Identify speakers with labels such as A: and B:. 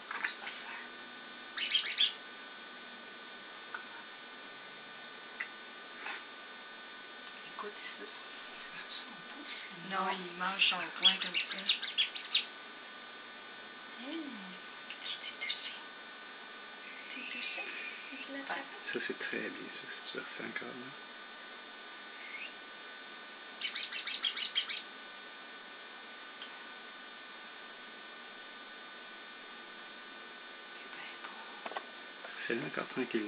A: ce que tu vas faire. Écoute, il suce. Il suce son pouce.
B: Non, il mange son poing comme ça.
A: T'es touché.
B: T'es touché? Tu l'attrapes?
C: Ça, c'est très bien, ça, si tu le refais encore. Là. Fais-le encore Nico.